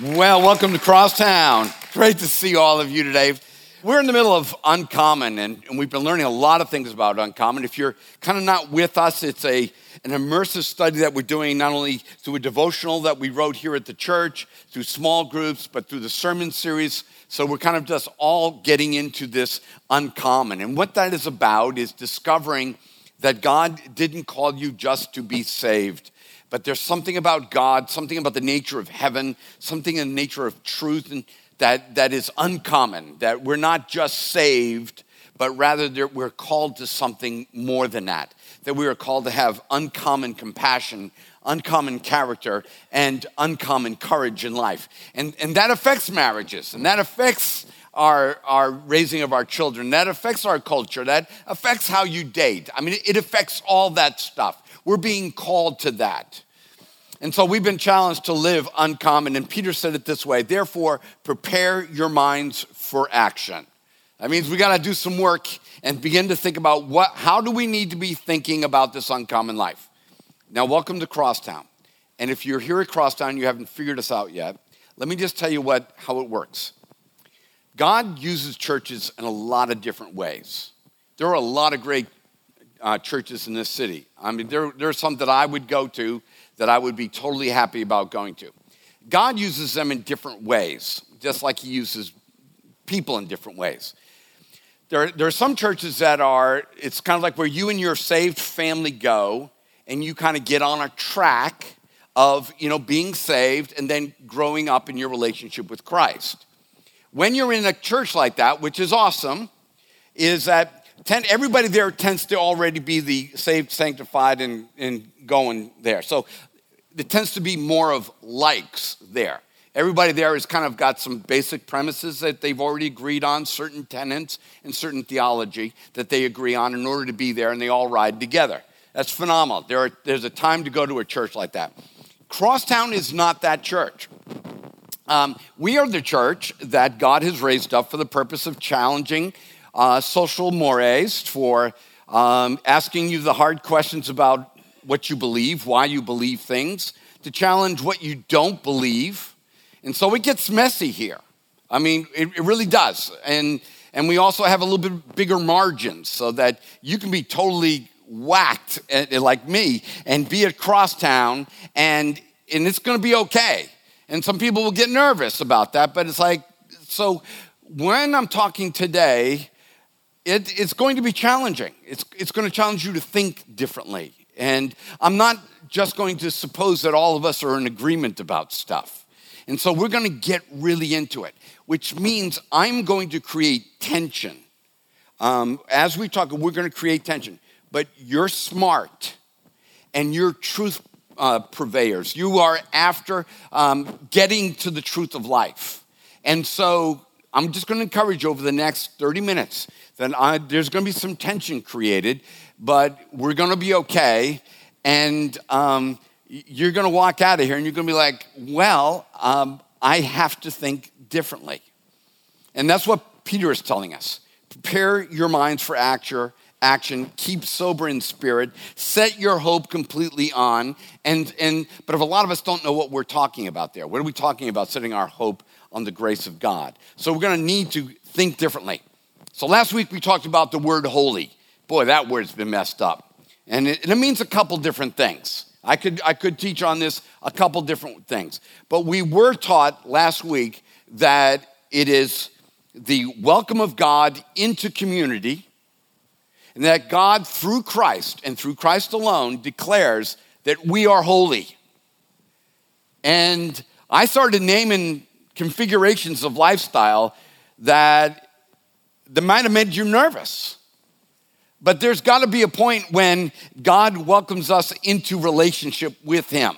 Well, welcome to Crosstowne. Great to see all of you today. We're in the middle of Uncommon, and, and we've been learning a lot of things about Uncommon. If you're kind of not with us, it's a, an immersive study that we're doing not only through a devotional that we wrote here at the church, through small groups, but through the sermon series. So we're kind of just all getting into this Uncommon. And what that is about is discovering that God didn't call you just to be saved but there's something about God, something about the nature of heaven, something in the nature of truth and that, that is uncommon, that we're not just saved, but rather we're called to something more than that. That we are called to have uncommon compassion, uncommon character, and uncommon courage in life. And, and that affects marriages, and that affects our, our raising of our children, that affects our culture, that affects how you date. I mean, it affects all that stuff. We're being called to that. And so we've been challenged to live uncommon. And Peter said it this way therefore, prepare your minds for action. That means we got to do some work and begin to think about what, how do we need to be thinking about this uncommon life. Now, welcome to Crosstowne. And if you're here at Crosstowne, you haven't figured us out yet, let me just tell you what, how it works. God uses churches in a lot of different ways. There are a lot of great uh, churches in this city. I mean, there, there are some that I would go to that I would be totally happy about going to. God uses them in different ways, just like He uses people in different ways. There, there are some churches that are, it's kind of like where you and your saved family go, and you kind of get on a track of, you know, being saved and then growing up in your relationship with Christ. When you're in a church like that, which is awesome, is that everybody there tends to already be the saved, sanctified, and, and going there. So it tends to be more of likes there. Everybody there has kind of got some basic premises that they've already agreed on, certain tenets and certain theology that they agree on in order to be there, and they all ride together. That's phenomenal. There are, there's a time to go to a church like that. Crosstowne is not that church. Um, we are the church that God has raised up for the purpose of challenging uh, social mores, for um, asking you the hard questions about what you believe, why you believe things, to challenge what you don't believe. And so it gets messy here. I mean, it, it really does. And, and we also have a little bit bigger margins so that you can be totally whacked eh, like me and be at Crosstowne and, and it's going to be okay. And some people will get nervous about that, but it's like, so when I'm talking today, it, it's going to be challenging. It's, it's going to challenge you to think differently. And I'm not just going to suppose that all of us are in agreement about stuff. And so we're going to get really into it, which means I'm going to create tension. Um, as we talk, we're going to create tension. But you're smart and you're truth uh, purveyors. You are after um, getting to the truth of life. And so I'm just going to encourage you over the next 30 minutes that I, there's going to be some tension created, but we're going to be okay. And um, you're going to walk out of here and you're going to be like, well, um, I have to think differently. And that's what Peter is telling us. Prepare your minds for action, action, keep sober in spirit, set your hope completely on. And, and, but if a lot of us don't know what we're talking about there, what are we talking about setting our hope on the grace of God? So we're going to need to think differently. So last week we talked about the word holy. Boy, that word's been messed up. And it, and it means a couple different things. I could, I could teach on this a couple different things. But we were taught last week that it is the welcome of God into community, and that God, through Christ and through Christ alone, declares that we are holy. And I started naming configurations of lifestyle that that might have made you nervous. But there's got to be a point when God welcomes us into relationship with Him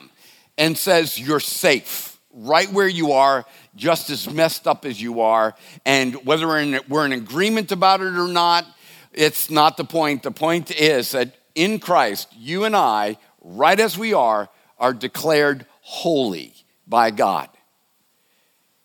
and says, You're safe right where you are, just as messed up as you are. And whether we're in, we're in agreement about it or not, it's not the point. The point is that in Christ, you and I, right as we are, are declared holy by God.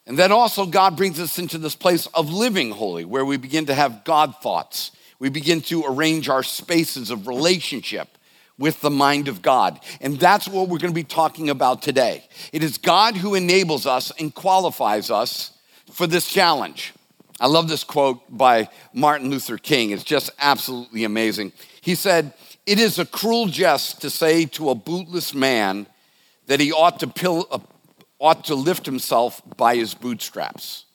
And then also, God brings us into this place of living holy, where we begin to have God thoughts. We begin to arrange our spaces of relationship with the mind of God. And that's what we're going to be talking about today. It is God who enables us and qualifies us for this challenge. I love this quote by Martin Luther King. It's just absolutely amazing. He said, It is a cruel jest to say to a bootless man that he ought to, pill, ought to lift himself by his bootstraps.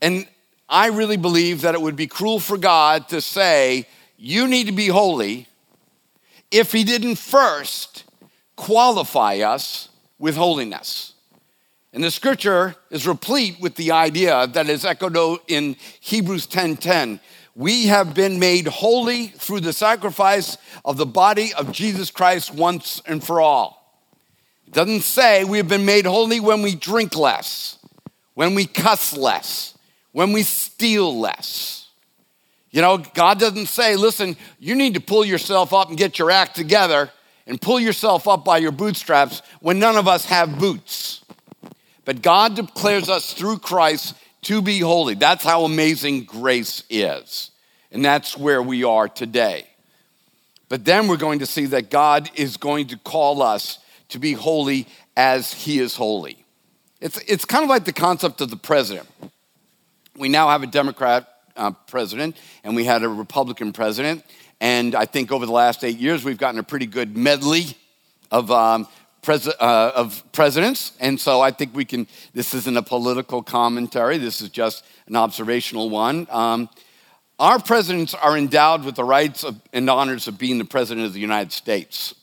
And I really believe that it would be cruel for God to say, You need to be holy if he didn't first qualify us with holiness. And the scripture is replete with the idea that is echoed in Hebrews 10:10. We have been made holy through the sacrifice of the body of Jesus Christ once and for all. It doesn't say we have been made holy when we drink less, when we cuss less, when we steal less. You know, God doesn't say, listen, you need to pull yourself up and get your act together and pull yourself up by your bootstraps when none of us have boots. But God declares us through Christ to be holy. That's how amazing grace is. And that's where we are today. But then we're going to see that God is going to call us to be holy as He is holy. It's, it's kind of like the concept of the president. We now have a Democrat uh, president and we had a Republican president. And I think over the last eight years, we've gotten a pretty good medley of, um, pres- uh, of presidents. And so I think we can, this isn't a political commentary, this is just an observational one. Um, our presidents are endowed with the rights of, and honors of being the president of the United States.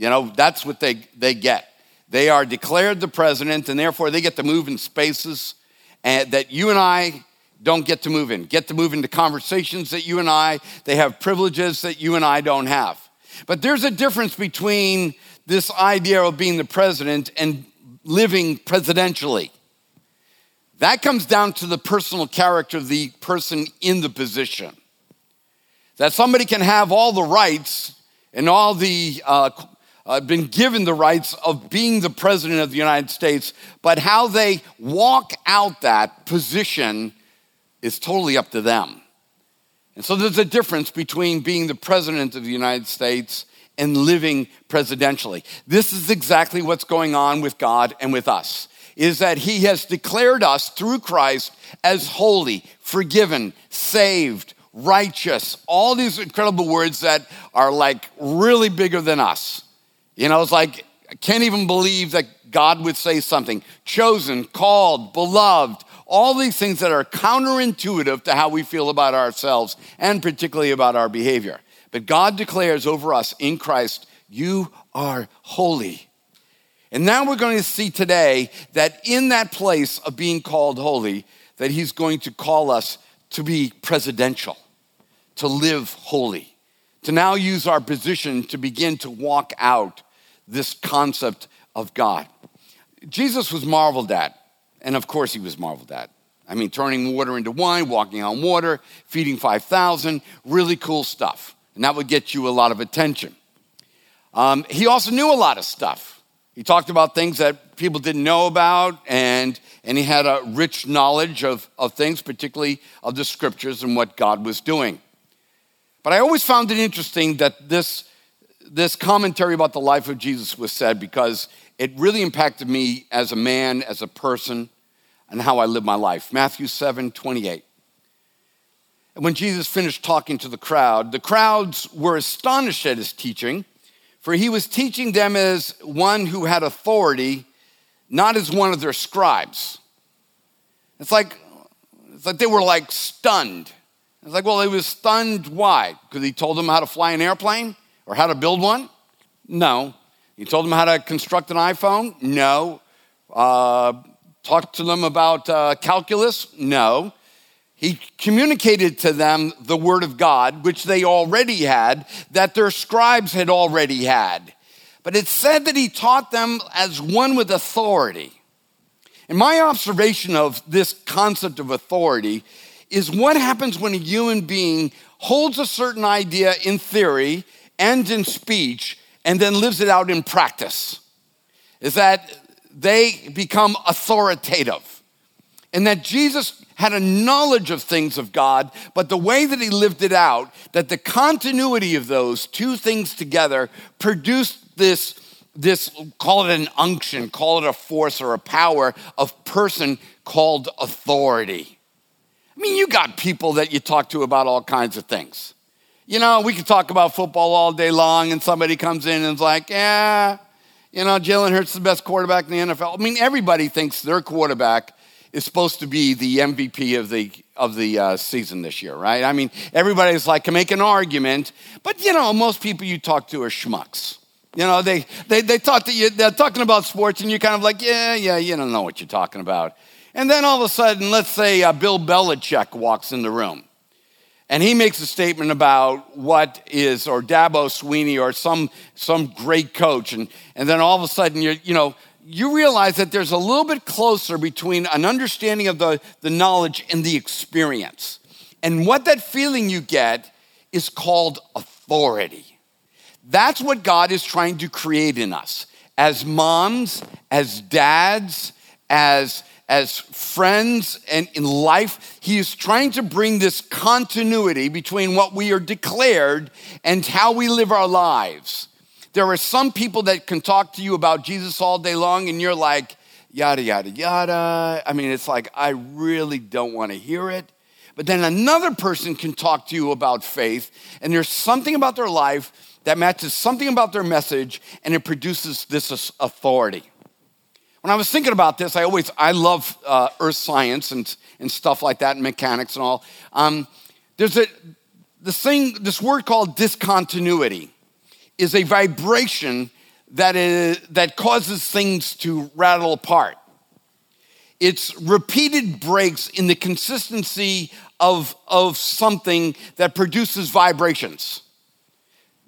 You know, that's what they, they get. They are declared the president, and therefore they get to move in spaces and, that you and I don't get to move in, get to move into conversations that you and I, they have privileges that you and I don't have. But there's a difference between this idea of being the president and living presidentially. That comes down to the personal character of the person in the position. That somebody can have all the rights and all the, uh, uh, been given the rights of being the president of the United States, but how they walk out that position is totally up to them. And so there's a difference between being the president of the United States and living presidentially. This is exactly what's going on with God and with us. Is that he has declared us through Christ as holy, forgiven, saved, righteous, all these incredible words that are like really bigger than us. You know, it's like, I can't even believe that God would say something chosen, called, beloved, all these things that are counterintuitive to how we feel about ourselves and particularly about our behavior. But God declares over us in Christ, you are holy. And now we're going to see today that in that place of being called holy, that He's going to call us to be presidential, to live holy, to now use our position to begin to walk out this concept of God. Jesus was marveled at and of course, he was marveled at. I mean, turning water into wine, walking on water, feeding 5,000, really cool stuff. And that would get you a lot of attention. Um, he also knew a lot of stuff. He talked about things that people didn't know about, and, and he had a rich knowledge of, of things, particularly of the scriptures and what God was doing. But I always found it interesting that this, this commentary about the life of Jesus was said because it really impacted me as a man, as a person, and how I live my life. Matthew 7 28. And when Jesus finished talking to the crowd, the crowds were astonished at his teaching, for he was teaching them as one who had authority, not as one of their scribes. It's like, it's like they were like stunned. It's like, well, he was stunned. Why? Because he told them how to fly an airplane or how to build one? No. He told them how to construct an iPhone? No. Uh, talked to them about uh, calculus? No. He communicated to them the Word of God, which they already had, that their scribes had already had. But it said that he taught them as one with authority. And my observation of this concept of authority is what happens when a human being holds a certain idea in theory and in speech and then lives it out in practice is that they become authoritative. and that Jesus had a knowledge of things of God, but the way that he lived it out, that the continuity of those two things together produced this, this call it an unction, call it a force or a power of person called authority. I mean, you got people that you talk to about all kinds of things. You know, we could talk about football all day long, and somebody comes in and is like, yeah, you know, Jalen Hurts is the best quarterback in the NFL. I mean, everybody thinks their quarterback is supposed to be the MVP of the of the uh, season this year, right? I mean, everybody's like can make an argument, but you know, most people you talk to are schmucks. You know, they they they talk to you. They're talking about sports, and you're kind of like, yeah, yeah, you don't know what you're talking about. And then all of a sudden, let's say uh, Bill Belichick walks in the room and he makes a statement about what is, or Dabo Swinney, or some, some great coach. And, and then all of a sudden, you you know, you realize that there's a little bit closer between an understanding of the, the knowledge and the experience. And what that feeling you get is called authority. That's what God is trying to create in us as moms, as dads, as as friends and in life, he is trying to bring this continuity between what we are declared and how we live our lives. There are some people that can talk to you about Jesus all day long, and you're like, yada, yada, yada. I mean, it's like, I really don't want to hear it. But then another person can talk to you about faith, and there's something about their life that matches something about their message, and it produces this authority. When I was thinking about this, I always, I love uh, earth science and, and stuff like that and mechanics and all. Um, there's a, this thing, this word called discontinuity is a vibration that, is, that causes things to rattle apart. It's repeated breaks in the consistency of, of something that produces vibrations.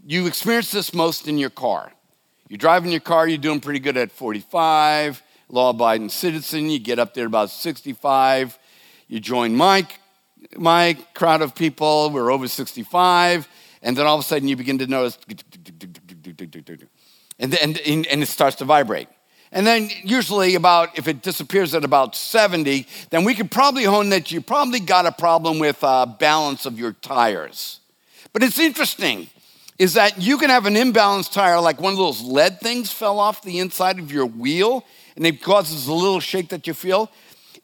You experience this most in your car. You're driving your car, you're doing pretty good at 45, law abiding citizen, you get up there about 65, you join my, my crowd of people, we're over 65, and then all of a sudden you begin to notice, and, and, and it starts to vibrate. And then usually about, if it disappears at about 70, then we could probably hone that you probably got a problem with uh, balance of your tires. But it's interesting is that you can have an imbalanced tire, like one of those lead things fell off the inside of your wheel, and it causes a little shake that you feel.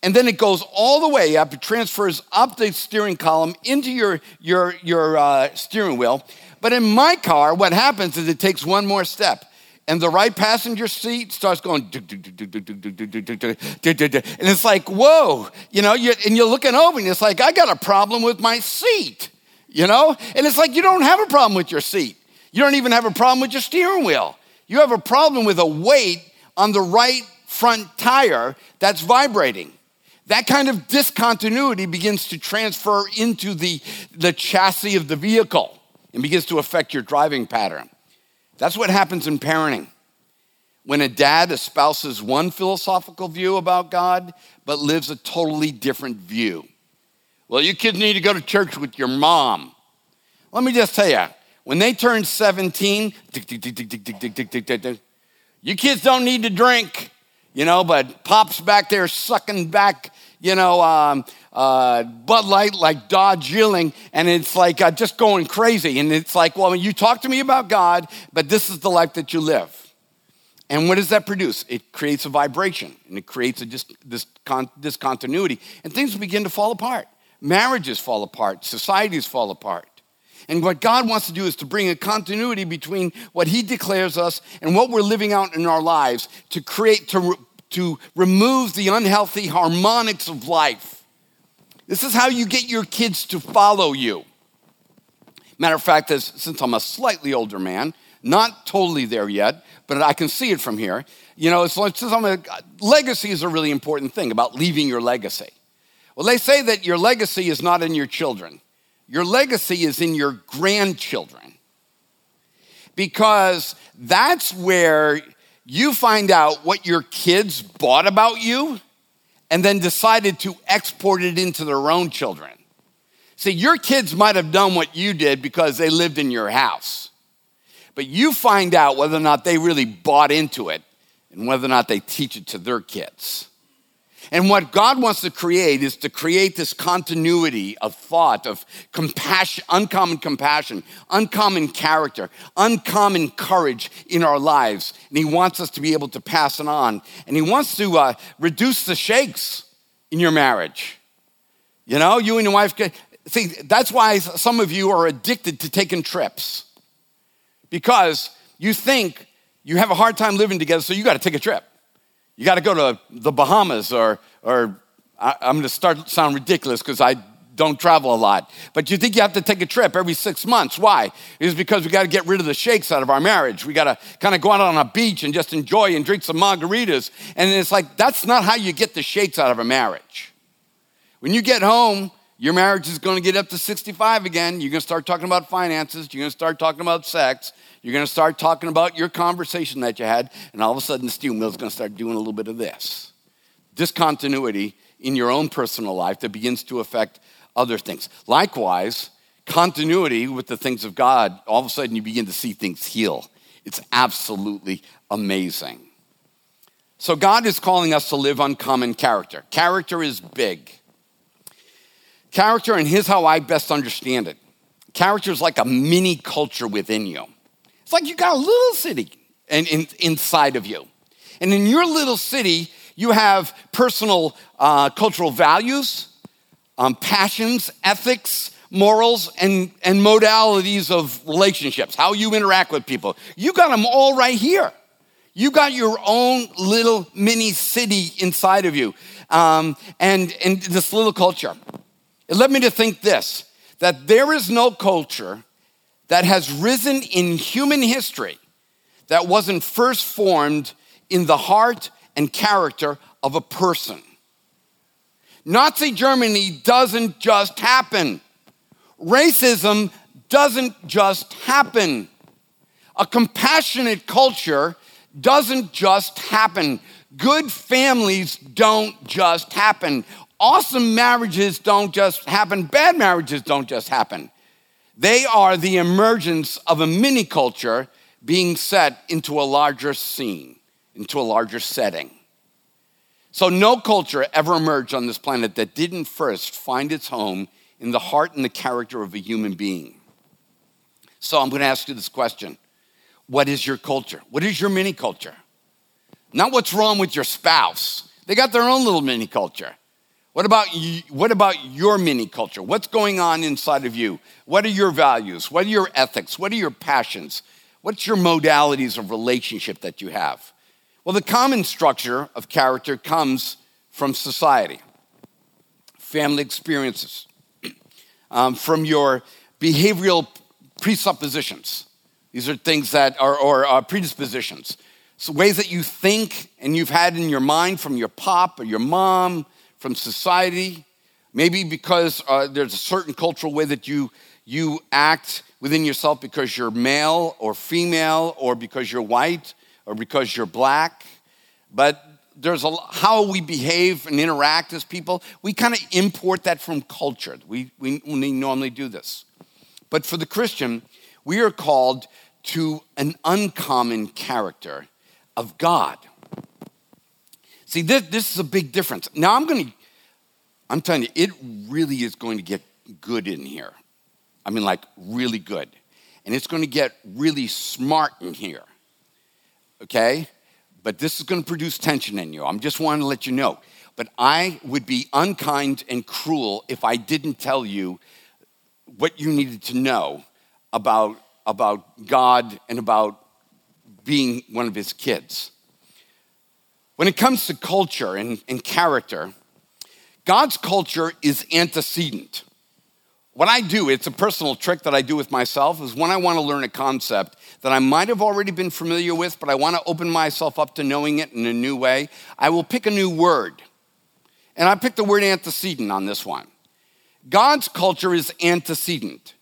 And then it goes all the way up, it transfers up the steering column into your, your, your uh, steering wheel. But in my car, what happens is it takes one more step. And the right passenger seat starts going, and it's like, whoa, you know, and you're looking over and it's like, I got a problem with my seat you know? And it's like you don't have a problem with your seat. You don't even have a problem with your steering wheel. You have a problem with a weight on the right front tire that's vibrating. That kind of discontinuity begins to transfer into the, the chassis of the vehicle and begins to affect your driving pattern. That's what happens in parenting. When a dad espouses one philosophical view about God, but lives a totally different view. Well, you kids need to go to church with your mom. Let me just tell you, when they turn 17, you kids don't need to drink, you know, but Pop's back there sucking back, you know, um, uh, Bud Light like Dodge and it's like uh, just going crazy. And it's like, well, you talk to me about God, but this is the life that you live. And what does that produce? It creates a vibration and it creates a dis- this discontinuity, and things begin to fall apart. Marriages fall apart, societies fall apart. And what God wants to do is to bring a continuity between what He declares us and what we're living out in our lives to create, to, to remove the unhealthy harmonics of life. This is how you get your kids to follow you. Matter of fact, as, since I'm a slightly older man, not totally there yet, but I can see it from here. You know, since I'm a, legacy is a really important thing about leaving your legacy. Well, they say that your legacy is not in your children, your legacy is in your grandchildren. Because that's where you find out what your kids bought about you and then decided to export it into their own children. See, your kids might have done what you did because they lived in your house. But you find out whether or not they really bought into it and whether or not they teach it to their kids. And what God wants to create is to create this continuity of thought, of compassion, uncommon compassion, uncommon character, uncommon courage in our lives. And He wants us to be able to pass it on. And He wants to uh, reduce the shakes in your marriage. You know, you and your wife see, that's why some of you are addicted to taking trips because you think you have a hard time living together, so you got to take a trip. You got to go to the Bahamas or, or I, am going to start sound ridiculous because I don't travel a lot. But you think you have to take a trip every six months. Why? It's because we got to get rid of the shakes out of our marriage. We got to kind of go out on a beach and just enjoy and drink some margaritas. And it's like, that's not how you get the shakes out of a marriage. When you get home, your marriage is going to get up to 65 again. You're going to start talking about finances. You're going to start talking about sex. You're going to start talking about your conversation that you had. And all of a sudden, the steel mill is going to start doing a little bit of this discontinuity in your own personal life that begins to affect other things. Likewise, continuity with the things of God, all of a sudden, you begin to see things heal. It's absolutely amazing. So, God is calling us to live uncommon character. Character is big. Character, and here's how I best understand it character is like a mini culture within you. It's like you got a little city in, in, inside of you. And in your little city, you have personal uh, cultural values, um, passions, ethics, morals, and, and modalities of relationships, how you interact with people. You got them all right here. You got your own little mini city inside of you, um, and, and this little culture. It led me to think this that there is no culture that has risen in human history that wasn't first formed in the heart and character of a person. Nazi Germany doesn't just happen. Racism doesn't just happen. A compassionate culture doesn't just happen. Good families don't just happen. Awesome marriages don't just happen, bad marriages don't just happen. They are the emergence of a mini culture being set into a larger scene, into a larger setting. So, no culture ever emerged on this planet that didn't first find its home in the heart and the character of a human being. So, I'm going to ask you this question What is your culture? What is your mini culture? Not what's wrong with your spouse. They got their own little mini culture. What about, you, what about your mini culture? What's going on inside of you? What are your values? What are your ethics? What are your passions? What's your modalities of relationship that you have? Well, the common structure of character comes from society, family experiences, um, from your behavioral presuppositions. These are things that are, or uh, predispositions. So ways that you think and you've had in your mind from your pop or your mom, from society, maybe because uh, there's a certain cultural way that you, you act within yourself because you're male or female or because you're white or because you're black. But there's a how we behave and interact as people. We kind of import that from culture. We, we, we normally do this. But for the Christian, we are called to an uncommon character of God. See, this, this is a big difference. Now, I'm going to, I'm telling you, it really is going to get good in here. I mean, like, really good. And it's going to get really smart in here. Okay? But this is going to produce tension in you. I'm just wanting to let you know. But I would be unkind and cruel if I didn't tell you what you needed to know about, about God and about being one of his kids. When it comes to culture and, and character, God's culture is antecedent. What I do, it's a personal trick that I do with myself, is when I want to learn a concept that I might have already been familiar with, but I want to open myself up to knowing it in a new way, I will pick a new word. And I picked the word antecedent on this one. God's culture is antecedent.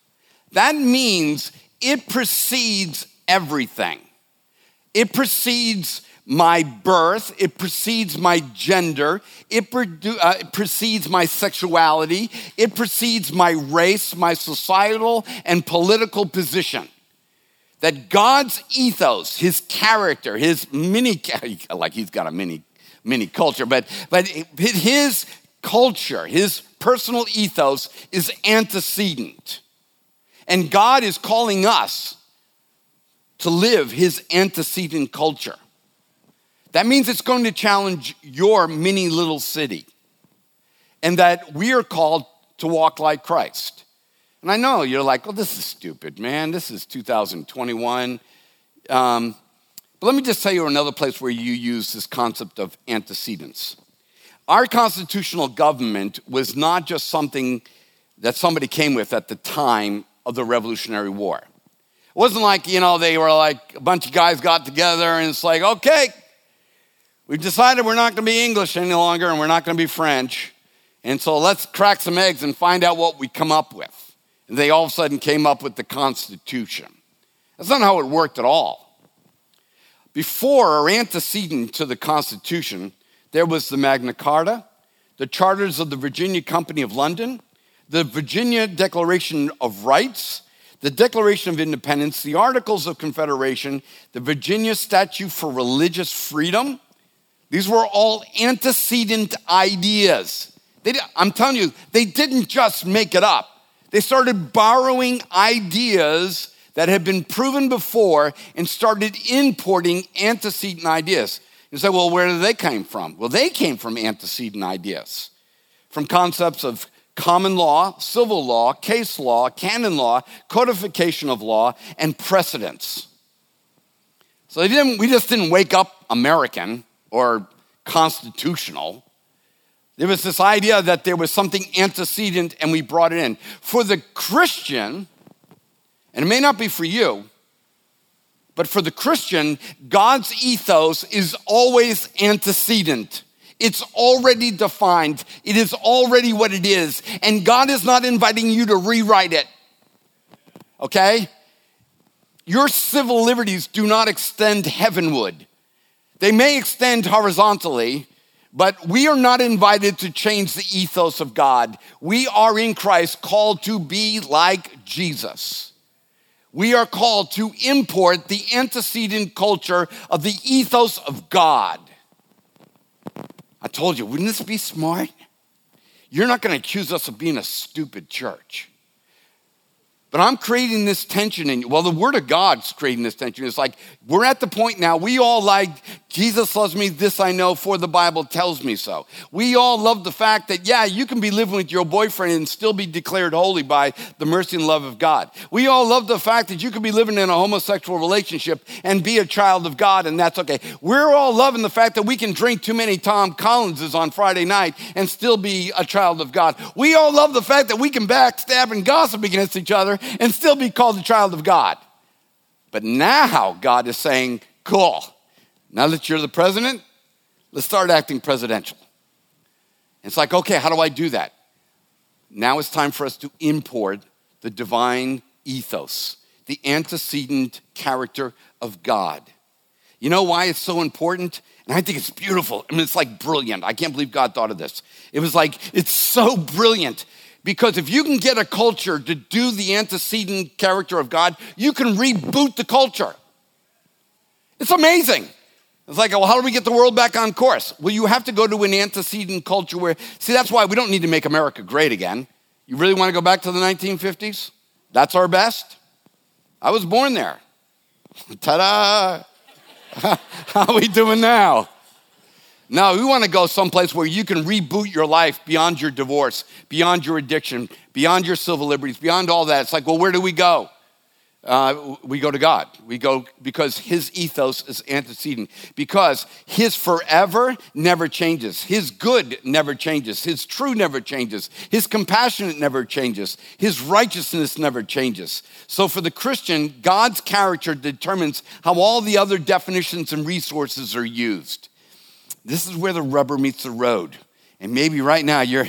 That means it precedes everything. It precedes my birth, it precedes my gender, it, produ- uh, it, precedes my sexuality, it precedes my race, my societal and political position. That God's ethos, his character, his mini, like he's got a mini, mini culture, but, but his culture, his personal ethos is antecedent. And God is calling us to live his antecedent culture. That means it's going to challenge your mini little city. And that we are called to walk like Christ. And I know you're like, well, this is stupid, man. This is 2021. Um, but let me just tell you another place where you use this concept of antecedents. Our constitutional government was not just something that somebody came with at the time of the Revolutionary War. It wasn't like, you know, they were like a bunch of guys got together and it's like, okay, we've decided we're not going to be English any longer and we're not going to be French. And so let's crack some eggs and find out what we come up with. And they all of a sudden came up with the Constitution. That's not how it worked at all. Before or antecedent to the Constitution, there was the Magna Carta, the charters of the Virginia Company of London, the Virginia Declaration of Rights, the Declaration of Independence, the Articles of Confederation, the Virginia Statute for Religious Freedom. These were all antecedent ideas. They, I'm telling you, they didn't just make it up. They started borrowing ideas that had been proven before and started importing antecedent ideas. You say, well, where did they come from? Well, they came from antecedent ideas, from concepts of common law, civil law, case law, canon law, codification of law, and precedents. So we just didn't wake up American or constitutional. There was this idea that there was something antecedent and we brought it in. For the Christian, and it may not be for you, but for the Christian, God's ethos is always antecedent. It's already defined. It is already what it is. And God is not inviting you to rewrite it. Okay? Your civil liberties do not extend heavenward. They may extend horizontally, but we are not invited to change the ethos of God. We are in Christ called to be like Jesus. We are called to import the antecedent culture of the ethos of God. I told you, wouldn't this be smart? You're not going to accuse us of being a stupid church. But I'm creating this tension in you. Well, the Word of God's creating this tension. It's like we're at the point now, we all like, Jesus loves me, this I know, for the Bible tells me so. We all love the fact that, yeah, you can be living with your boyfriend and still be declared holy by the mercy and love of God. We all love the fact that you can be living in a homosexual relationship and be a child of God, and that's okay. We're all loving the fact that we can drink too many Tom Collinses on Friday night and still be a child of God. We all love the fact that we can backstab and gossip against each other and still be called a child of God. But now God is saying, cool, now that you're the president, let's start acting presidential. It's like, okay, how do I do that? Now it's time for us to import the divine ethos, the antecedent character of God. You know why it's so important? And I think it's beautiful. I mean, it's like brilliant. I can't believe God thought of this. It was like, it's so brilliant because if you can get a culture to do the antecedent character of God, you can reboot the culture. It's amazing. It's like, well, how do we get the world back on course? Well, you have to go to an antecedent culture where, see, that's why we don't need to make America great again. You really want to go back to the 1950s? That's our best. I was born there. Ta da! how are we doing now? No, we want to go someplace where you can reboot your life beyond your divorce, beyond your addiction, beyond your civil liberties, beyond all that. It's like, well, where do we go? Uh, we go to God. We go because His ethos is antecedent, because His forever never changes. His good never changes. His true never changes. His compassionate never changes. His righteousness never changes. So for the Christian, God's character determines how all the other definitions and resources are used. This is where the rubber meets the road. And maybe right now you're,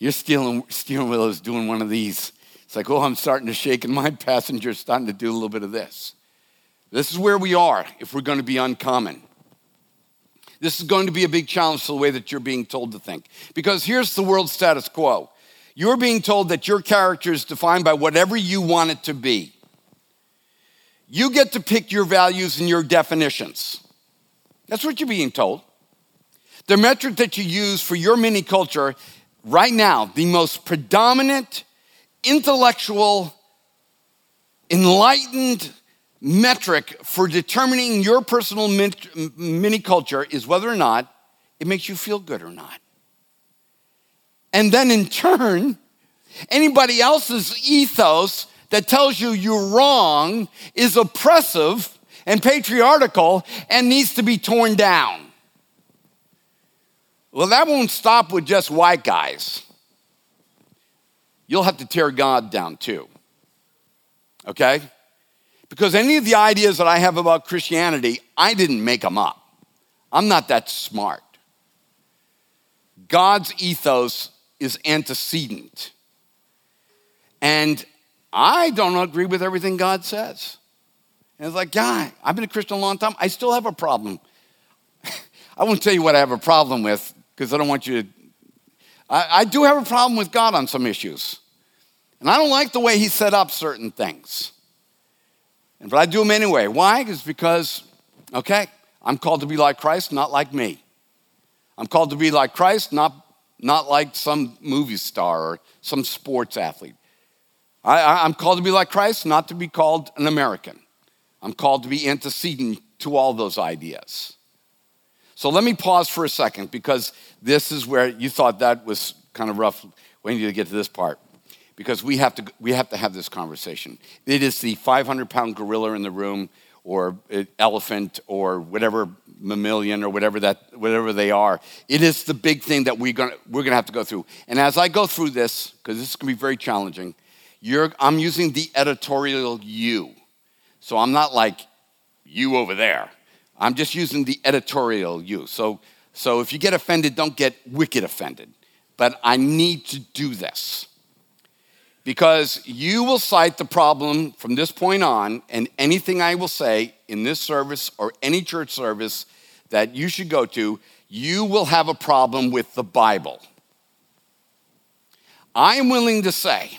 you're stealing, steering is doing one of these. It's like, oh, I'm starting to shake, and my passenger's starting to do a little bit of this. This is where we are if we're going to be uncommon. This is going to be a big challenge to the way that you're being told to think. Because here's the world status quo you're being told that your character is defined by whatever you want it to be. You get to pick your values and your definitions. That's what you're being told. The metric that you use for your mini culture right now, the most predominant, intellectual, enlightened metric for determining your personal mini culture is whether or not it makes you feel good or not. And then in turn, anybody else's ethos that tells you you're wrong is oppressive and patriarchal and needs to be torn down. Well, that won't stop with just white guys. You'll have to tear God down too. Okay? Because any of the ideas that I have about Christianity, I didn't make them up. I'm not that smart. God's ethos is antecedent. And I don't agree with everything God says. And it's like, yeah, I've been a Christian a long time. I still have a problem. I won't tell you what I have a problem with because I don't want you to. I, I do have a problem with God on some issues. And I don't like the way He set up certain things. But I do them anyway. Why? It's because, okay, I'm called to be like Christ, not like me. I'm called to be like Christ, not, not like some movie star or some sports athlete. I, am called to be like Christ, not to be called an American. I'm called to be antecedent to all those ideas. So let me pause for a second because this is where you thought that was kind of rough. Waiting to get to this part because we have to, we have, to have this conversation. It is the 500 pound gorilla in the room or eh, elephant or whatever mammalian or whatever that whatever they are. It is the big thing that we're going we're to have to go through. And as i go through this because this is going to be very challenging i'm using the editorial you. So i'm not like you over there i'm just using the editorial you. So so if you get offended don't get wicked offended. But i need to do this. Because you will cite the problem from this point on, and anything I will say in this service or any church service that you should go to, you will have a problem with the Bible. I am willing to say,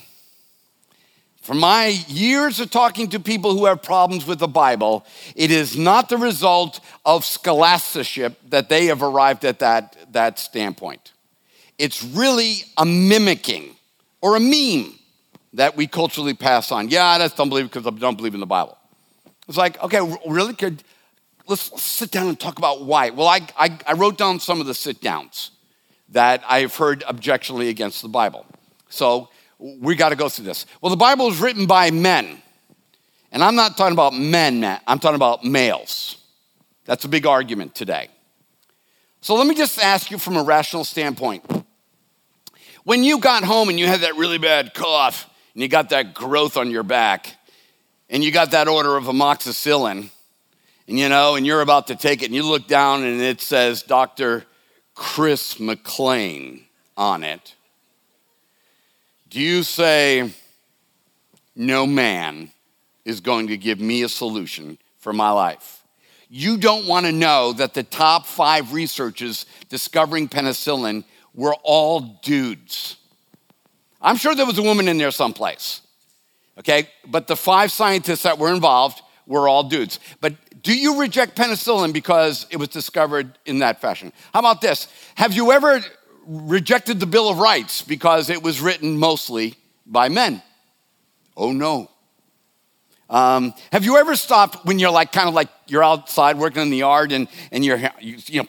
from my years of talking to people who have problems with the Bible, it is not the result of scholasticship that they have arrived at that, that standpoint. It's really a mimicking or a meme that we culturally pass on. Yeah, just don't believe because I don't believe in the Bible. It's like, okay, really? Could, let's sit down and talk about why. Well, I, I, I wrote down some of the sit downs that I've heard objectionably against the Bible. So we got to go through this. Well, the Bible is written by men. And I'm not talking about men, Matt. I'm talking about males. That's a big argument today. So let me just ask you from a rational standpoint. When you got home and you had that really bad cough, and you got that growth on your back, and you got that order of amoxicillin, and you know, and you're about to take it, and you look down and it says Dr. Chris McLean on it. Do you say, no man is going to give me a solution for my life? You don't want to know that the top five researchers discovering penicillin were all dudes. I'm sure there was a woman in there someplace. Okay, but the five scientists that were involved were all dudes. But do you reject penicillin because it was discovered in that fashion? How about this? Have you ever rejected the Bill of Rights because it was written mostly by men? Oh no. Um, have you ever stopped when you're like kind of like you're outside working in the yard and, and you're you, you know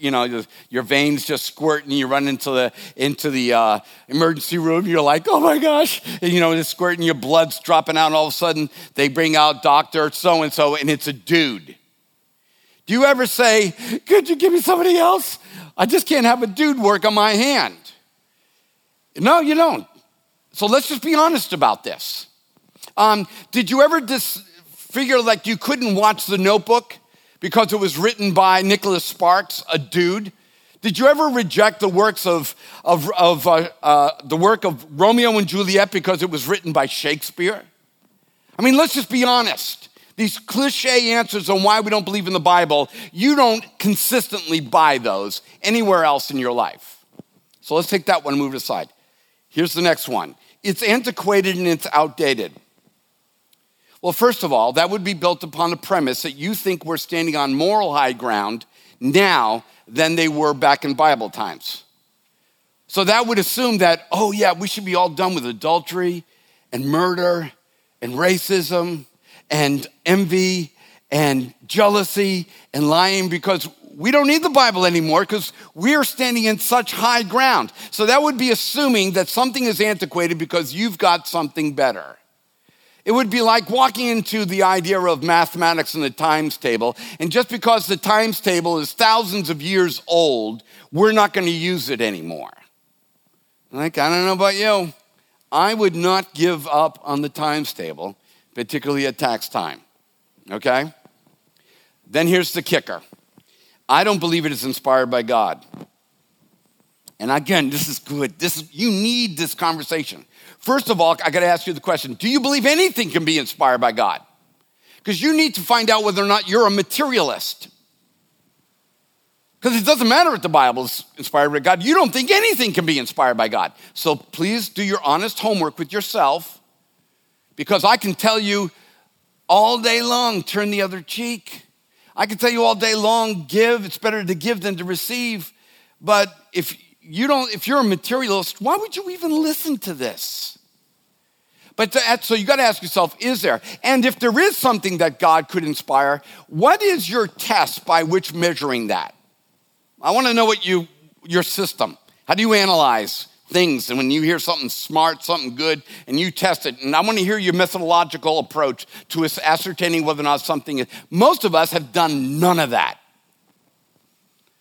you know your veins just squirt and you run into the into the uh, emergency room you're like oh my gosh and, you know it's squirting your blood's dropping out and all of a sudden they bring out doctor so and so and it's a dude do you ever say could you give me somebody else I just can't have a dude work on my hand no you don't so let's just be honest about this um, did you ever dis- figure like you couldn't watch The Notebook because it was written by Nicholas Sparks, a dude? Did you ever reject the works of, of, of uh, uh, the work of Romeo and Juliet because it was written by Shakespeare? I mean, let's just be honest. These cliche answers on why we don't believe in the Bible, you don't consistently buy those anywhere else in your life. So let's take that one and move it aside. Here's the next one it's antiquated and it's outdated. Well, first of all, that would be built upon the premise that you think we're standing on moral high ground, now than they were back in Bible times. So that would assume that, oh, yeah, we should be all done with adultery and murder and racism and envy and jealousy and lying because we don't need the Bible anymore because we're standing in such high ground. So that would be assuming that something is antiquated because you've got something better. It would be like walking into the idea of mathematics and the times table, and just because the times table is thousands of years old, we're not going to use it anymore. Like, I don't know about you. I would not give up on the times table, particularly at tax time. Okay? Then here's the kicker I don't believe it is inspired by God. And again, this is good. This is, you need this conversation. First of all, I got to ask you the question Do you believe anything can be inspired by God? Because you need to find out whether or not you're a materialist. Because it doesn't matter if the Bible is inspired by God. You don't think anything can be inspired by God. So please do your honest homework with yourself. Because I can tell you all day long, turn the other cheek. I can tell you all day long, give. It's better to give than to receive. But if you don't, if you're a materialist, why would you even listen to this? But to, so you got to ask yourself, is there? And if there is something that God could inspire, what is your test by which measuring that? I want to know what you, your system. How do you analyze things? And when you hear something smart, something good, and you test it, and I want to hear your methodological approach to ascertaining whether or not something is. Most of us have done none of that.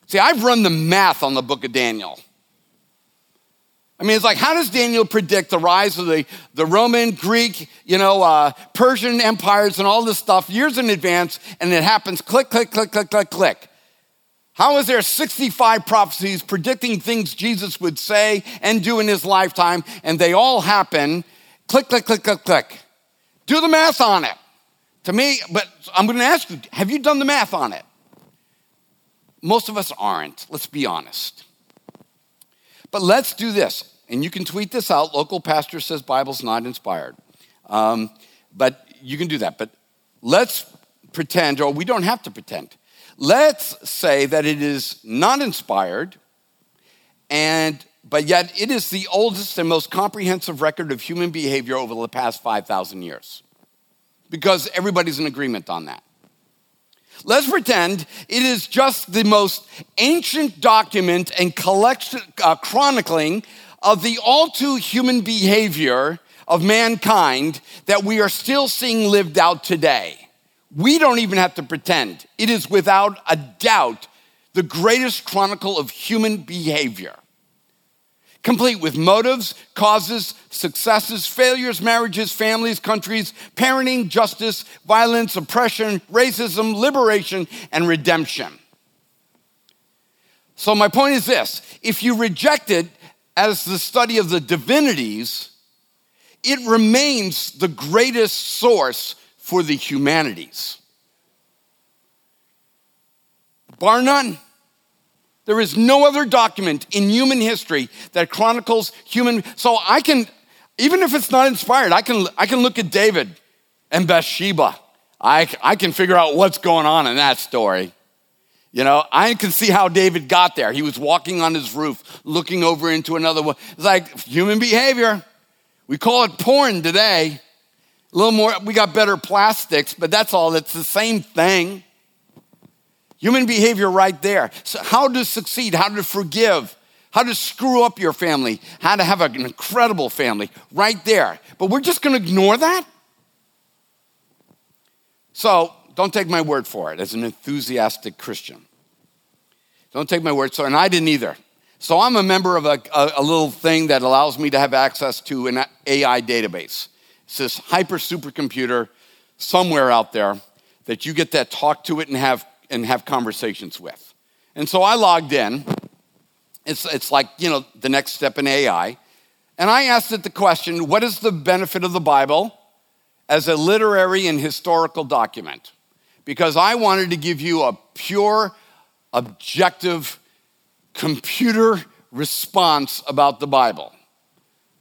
See, I've run the math on the book of Daniel. I mean, it's like, how does Daniel predict the rise of the, the Roman, Greek, you know, uh, Persian empires and all this stuff years in advance, and it happens click, click, click, click, click, click. How is there 65 prophecies predicting things Jesus would say and do in his lifetime, and they all happen? Click, click, click, click, click. Do the math on it. To me, but I'm going to ask you have you done the math on it? Most of us aren't, let's be honest. But let's do this, and you can tweet this out. Local pastor says Bible's not inspired. Um, but you can do that. But let's pretend, or we don't have to pretend Let's say that it is not inspired, and but yet it is the oldest and most comprehensive record of human behavior over the past 5,000 years. Because everybody's in agreement on that. Let's pretend it is just the most ancient document and collection, uh, chronicling of the all too human behavior of mankind that we are still seeing lived out today. We don't even have to pretend. It is without a doubt the greatest chronicle of human behavior, complete with motives, causes, successes, failures, marriages, families, countries, parenting, justice, violence, oppression, racism, liberation, and redemption. So, my point is this if you reject it as the study of the divinities, it remains the greatest source for the humanities. Bar none. There is no other document in human history that chronicles human. So I can, even if it's not inspired, I can, I can look at David and Bathsheba. I, I can figure out what's going on in that story. You know, I can see how David got there. He was walking on his roof, looking over into another one. It's like human behavior. We call it porn today. A little more, we got better plastics, but that's all. It's the same thing. Human behavior right there. So how to succeed, how to forgive, how to screw up your family, how to have an incredible family right there. But we're just to ignore that? So don't take my word for it as an enthusiastic Christian. Don't take my word. So, and I didn't either. So I'm a member of a, a, a little thing that allows me to have access to an AI database. It's this hyper supercomputer somewhere out there that you get to talk to it and have, and have conversations with. And so I logged in. It's, it's like, you know, the next step in AI. And I asked it the question what is the benefit of the Bible as a literary and historical document? Because I wanted to give you a pure, objective, computer response about the Bible.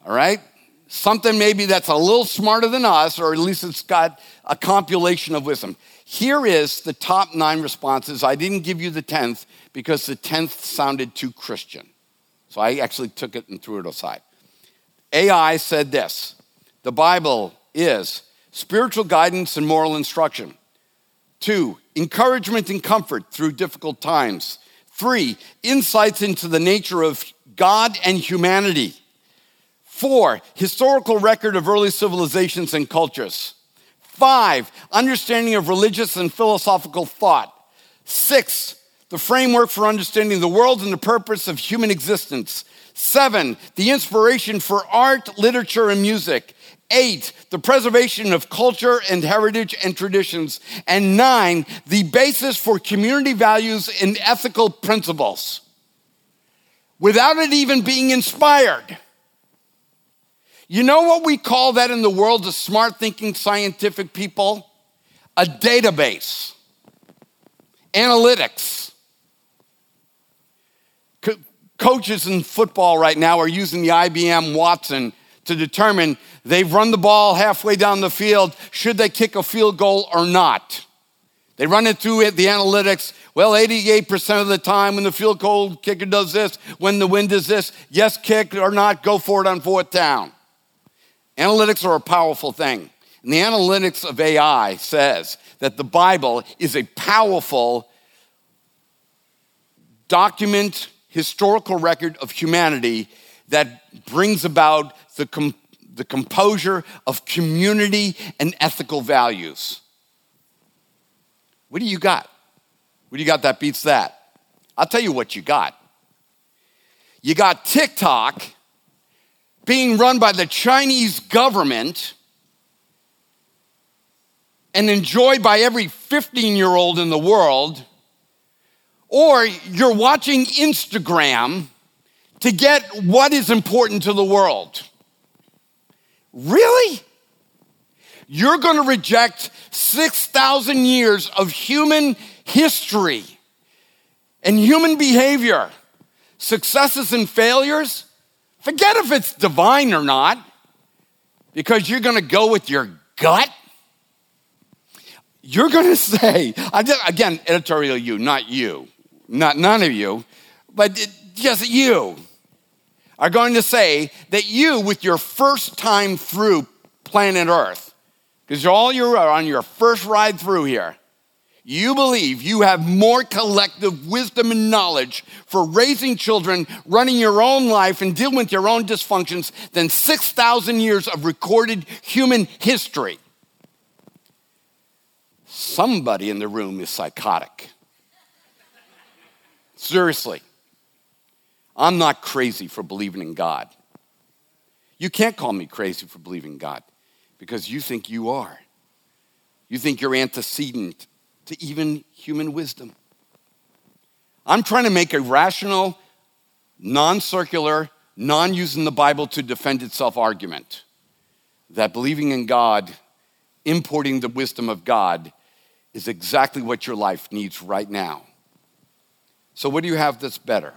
All right? Something maybe that's a little smarter than us, or at least it's got a compilation of wisdom. Here is the top nine responses. I didn't give you the 10th because the 10th sounded too Christian. So I actually took it and threw it aside. AI said this The Bible is spiritual guidance and moral instruction. Two, encouragement and comfort through difficult times. Three, insights into the nature of God and humanity. Four, historical record of early civilizations and cultures. Five, understanding of religious and philosophical thought. Six, the framework for understanding the world and the purpose of human existence. Seven, the inspiration for art, literature, and music. Eight, the preservation of culture and heritage and traditions. And nine, the basis for community values and ethical principles. Without it even being inspired. You know what we call that in the world of smart thinking scientific people? A database, analytics. Co- coaches in football right now are using the IBM Watson to determine they've run the ball halfway down the field, should they kick a field goal or not? They run it through the analytics. Well, 88% of the time when the field goal kicker does this, when the wind is this, yes, kick or not, go for it on fourth down. Analytics are a powerful thing. And the analytics of AI says that the Bible is a powerful document, historical record of humanity that brings about the, com- the composure of community and ethical values. What do you got? What do you got that beats that? I'll tell you what you got. You got TikTok being run by the Chinese government and enjoyed by every 15 year old in the world, or you're watching Instagram to get what is important to the world. Really? You're going to reject 6,000 years of human history and human behavior, successes and failures, Forget if it's divine or not, because you're going to go with your gut. You're going to say, again, editorial you, not you, not none of you, but just you are going to say that you, with your first time through planet Earth, because all you're on your first ride through here, you believe you have more collective wisdom and knowledge for raising children, running your own life, and dealing with your own dysfunctions than 6,000 years of recorded human history. Somebody in the room is psychotic. Seriously. I'm not crazy for believing in God. You can't call me crazy for believing in God because you think you are. You think you're antecedent to even human wisdom. I'm trying to make a rational, non circular, non using the Bible to defend itself argument that believing in God, importing the wisdom of God, is exactly what your life needs right now. So, what do you have that's better?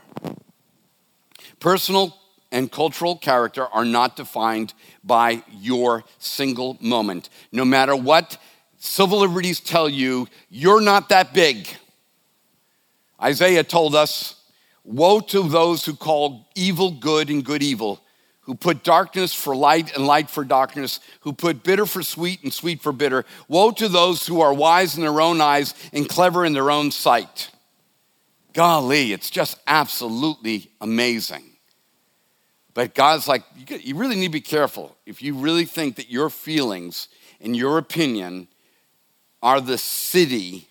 Personal and cultural character are not defined by your single moment. No matter what civil liberties tell you you're not that big. Isaiah told us, Woe to those who call evil good and good evil, who put darkness for light and light for darkness, who put bitter for sweet and sweet for bitter. Woe to those who are wise in their own eyes and clever in their own sight. Golly, it's just absolutely amazing. But God's like, you really need to be careful if you really think that your feelings and your opinion are the city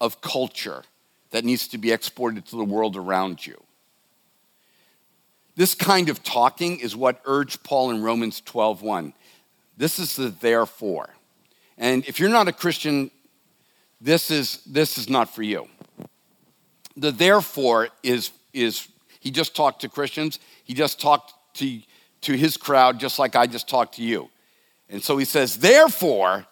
of culture that needs to be exported to the world around you. This kind of talking is what urged Paul in Romans 12:1. This is the therefore. And if you're not a Christian, this is this is not for you. The therefore is is he just talked to Christians, he just talked to to his crowd just like I just talked to you. And so he says, "Therefore,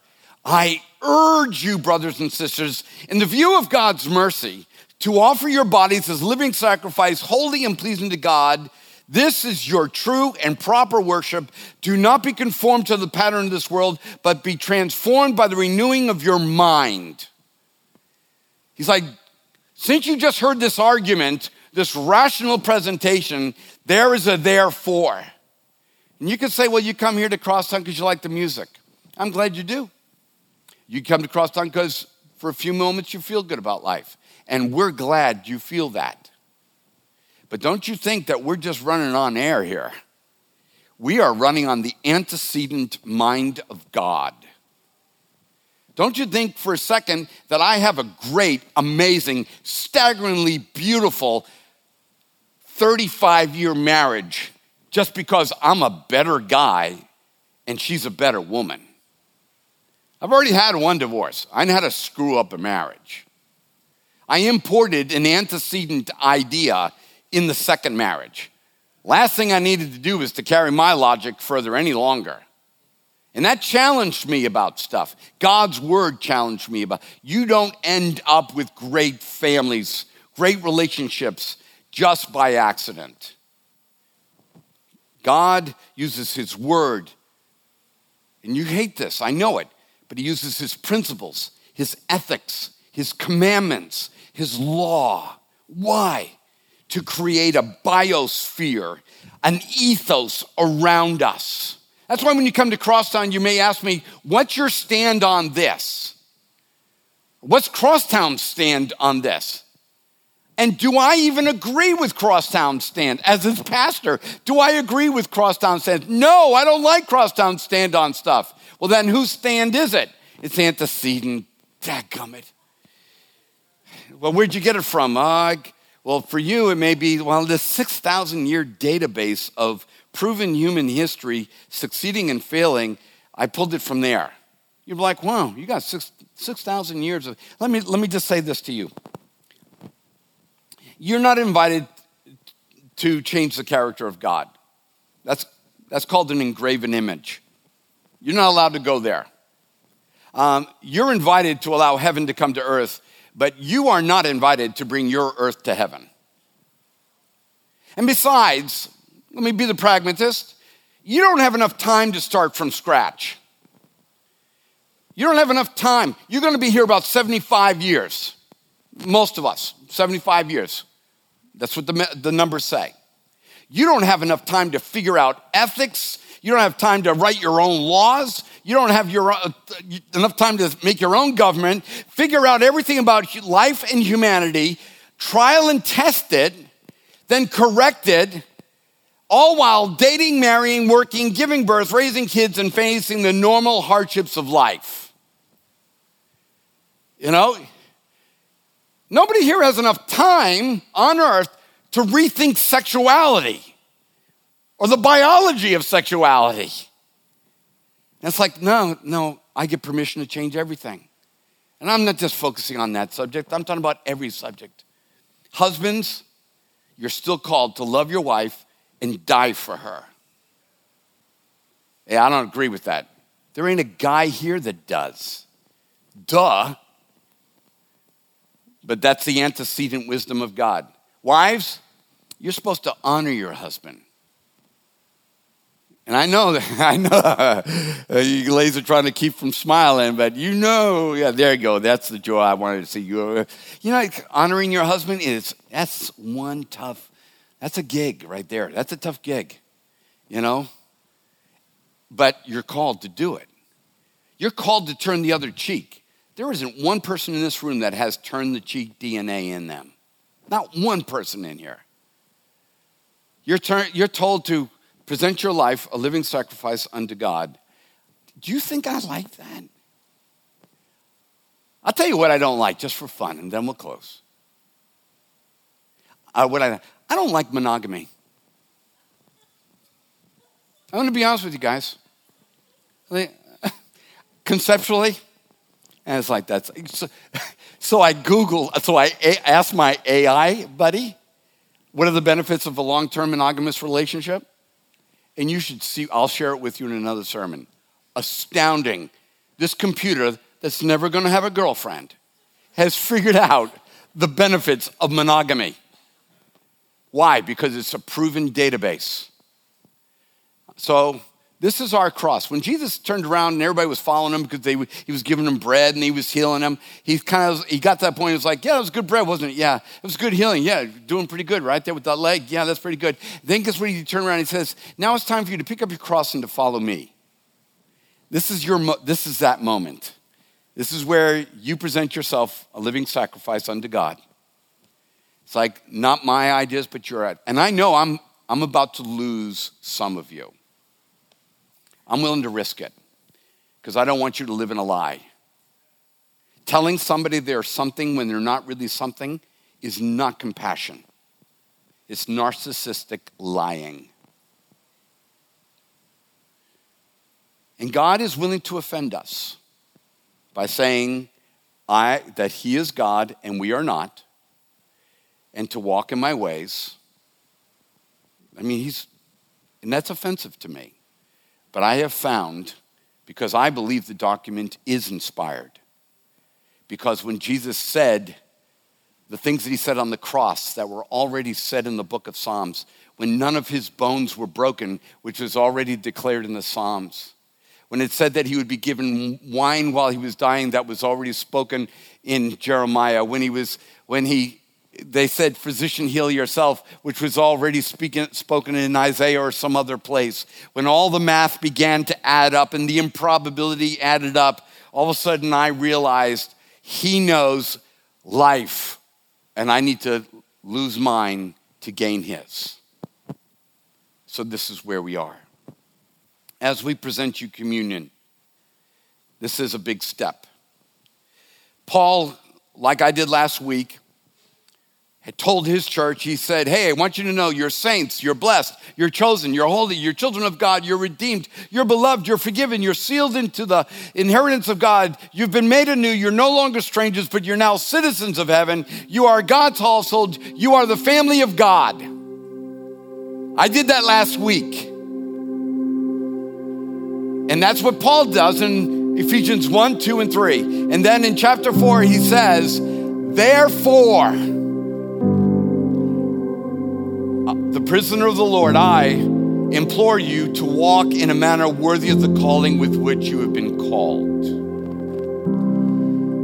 I urge you, brothers and sisters, in the view of God's mercy, to offer your bodies as living sacrifice, holy and pleasing to God. This is your true and proper worship. Do not be conformed to the pattern of this world, but be transformed by the renewing of your mind. He's like, since you just heard this argument, this rational presentation, there is a therefore. And you could say, well, you come here to Crosstowne because you like the music. I'm glad you do. You come to Crosstowne because for a few moments you feel good about life. And we're glad you feel that. But don't you think that we're just running on air here? We are running on the antecedent mind of God. Don't you think for a second that I have a great, amazing, staggeringly beautiful 35 year marriage just because I'm a better guy and she's a better woman? I've already had one divorce. I know how to screw up a marriage. I imported an antecedent idea in the second marriage. Last thing I needed to do was to carry my logic further any longer. And that challenged me about stuff. God's word challenged me about you don't end up with great families, great relationships just by accident. God uses his word. And you hate this, I know it, but he uses his principles, his ethics, his commandments, his law. Why? To create a biosphere, an ethos around us that's why when you come to Crosstowne, you may ask me, what's your stand on this? What's Crosstowne's stand on this? And do I even agree with Crosstowne's stand? As its pastor, do I agree with Crosstowne's stand? No, I don't like Crosstowne's stand on stuff. Well, then whose stand is it? It's antecedent. Dadgummit. Well, where'd you get it from? Uh, well, for you, it may be, well, this 6,000 year database of proven human history, succeeding and failing, I pulled it from there. You're like, wow, you got 6,000 6, years of. Let me, let me just say this to you. You're not invited to change the character of God. That's, that's called an engraven image. You're not allowed to go there. Um, you're invited to allow heaven to come to earth, but you are not invited to bring your earth to heaven. And besides, let me be the pragmatist. You don't have enough time to start from scratch. You don't have enough time. You're going to be here about 75 years. Most of us, 75 years. That's what the, the numbers say. You don't have enough time to figure out ethics. You don't have time to write your own laws. You don't have your, uh, enough time to make your own government, figure out everything about life and humanity, trial and test it, then correct it, all while dating, marrying, working, giving birth, raising kids, and facing the normal hardships of life. You know, nobody here has enough time on earth to rethink sexuality or the biology of sexuality. And it's like, no, no, I get permission to change everything. And I'm not just focusing on that subject, I'm talking about every subject. Husbands, you're still called to love your wife and die for her. Yeah, I don't agree with that. There ain't a guy here that does. Duh. But that's the antecedent wisdom of God. Wives, you're supposed to honor your husband. And I know that I know uh, you ladies are trying to keep from smiling, but you know, yeah, there you go. That's the joy I wanted to see you. You know, honoring your husband is that's one tough that's a gig right there. That's a tough gig, you know? But you're called to do it. You're called to turn the other cheek. There isn't one person in this room that has turned the cheek DNA in them. Not one person in here. You're, turn, you're told to present your life a living sacrifice unto God. Do you think I like that? I'll tell you what I don't like, just for fun, and then we'll close. Uh, what I, I don't like monogamy. I'm going to be honest with you guys. Conceptually, and it's like that's so, so I Google, so I asked my AI buddy, what are the benefits of a long term monogamous relationship? And you should see, I'll share it with you in another sermon. Astounding. This computer that's never going to have a girlfriend has figured out the benefits of monogamy. Why? Because it's a proven database. So This is our cross. When Jesus turned around and everybody was following him because they, he was giving them bread and he was healing them, he kind of he got to that point. He was like, "Yeah, it was good bread, wasn't it? Yeah, it was good healing. Yeah, doing pretty good right there with that leg. Yeah, that's pretty good." Then guess what? He turned around and he says, "Now it's time for you to pick up your cross and to follow me." This is your this is that moment. This is where you present yourself a living sacrifice unto God. It's like not my ideas, but your. And I know I'm I'm about to lose some of you. I'm willing to risk it because I don't want you to live in a lie. Telling somebody they're something when they're not really something is not compassion, it's narcissistic lying. And God is willing to offend us by saying I, that He is God and we are not, and to walk in my ways. I mean, He's, and that's offensive to me. But I have found, because I believe the document is inspired, because when Jesus said the things that he said on the cross that were already said in the book of Psalms, when none of his bones were broken, which was already declared in the Psalms, when it said that he would be given wine while he was dying, that was already spoken in Jeremiah, when he was when he they said, Physician, heal yourself, which was already speaking, spoken in Isaiah or some other place. When all the math began to add up and the improbability added up, all of a sudden I realized he knows life, and I need to lose mine to gain his. So this is where we are. As we present you communion, this is a big step. Paul, like I did last week, had told his church, he said, Hey, I want you to know you're saints, you're blessed, you're chosen, you're holy, you're children of God, you're redeemed, you're beloved, you're forgiven, you're sealed into the inheritance of God, you've been made anew, you're no longer strangers, but you're now citizens of heaven, you are God's household, you are the family of God. I did that last week. And that's what Paul does in Ephesians 1, 2, and 3. And then in chapter 4, he says, Therefore, prisoner of the Lord, I implore you to walk in a manner worthy of the calling with which you have been called.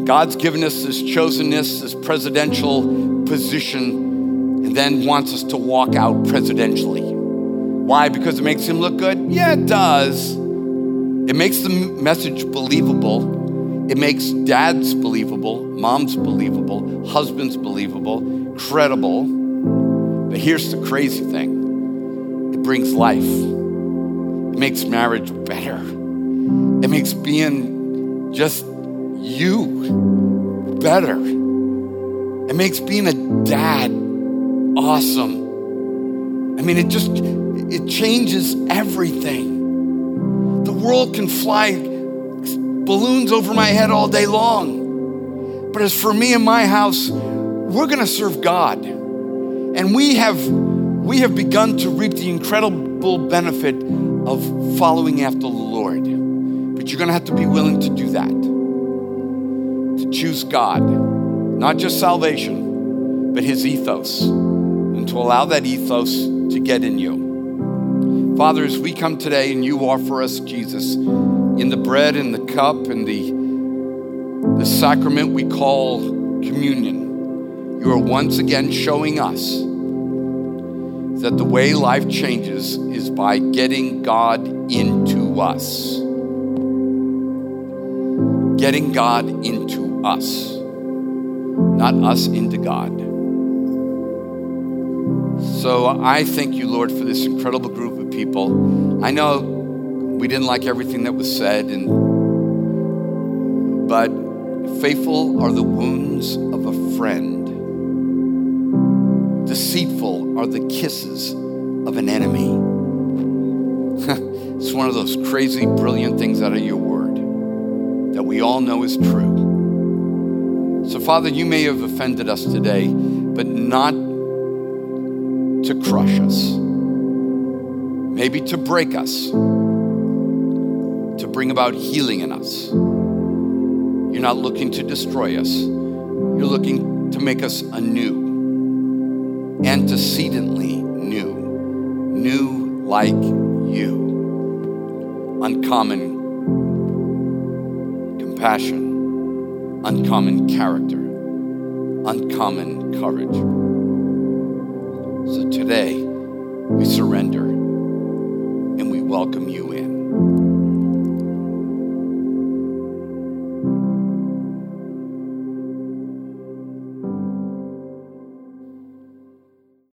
God's given us this chosenness, this presidential position, and then wants us to walk out presidentially. Why? Because it makes him look good? Yeah, it does. It makes the message believable. It makes dads believable, moms believable, husbands believable, credible. But here's the crazy thing it brings life, it makes marriage better, it makes being just you better, it makes being a dad awesome. I mean, it just it changes everything. The world can fly balloons over my head all day long. But as for me and my house, we're going to serve God. And we have, we have begun to reap the incredible benefit of following after the Lord. But you're going to have to be willing to do that. To choose God, not just salvation, but His ethos, and to allow that ethos to get in you. Father, as we come today and you offer us Jesus in the bread and the cup and the, the sacrament we call communion, you are once again showing us that the way life changes is by getting God into us. Getting God into us, not us into God. So I thank you, Lord, for this incredible group of people. I know we didn't like everything that was said, and but faithful are the wounds of a friend are the kisses of an enemy. it's one of those crazy, brilliant things out of your word that we all know is true. So, Father, you may have offended us today, but not to crush us, maybe to break us, to bring about healing in us. You're not looking to destroy us, you're looking to make us anew antecedently new, new like you. uncommon compassion, uncommon character, uncommon courage. So today, we surrender and we welcome you in.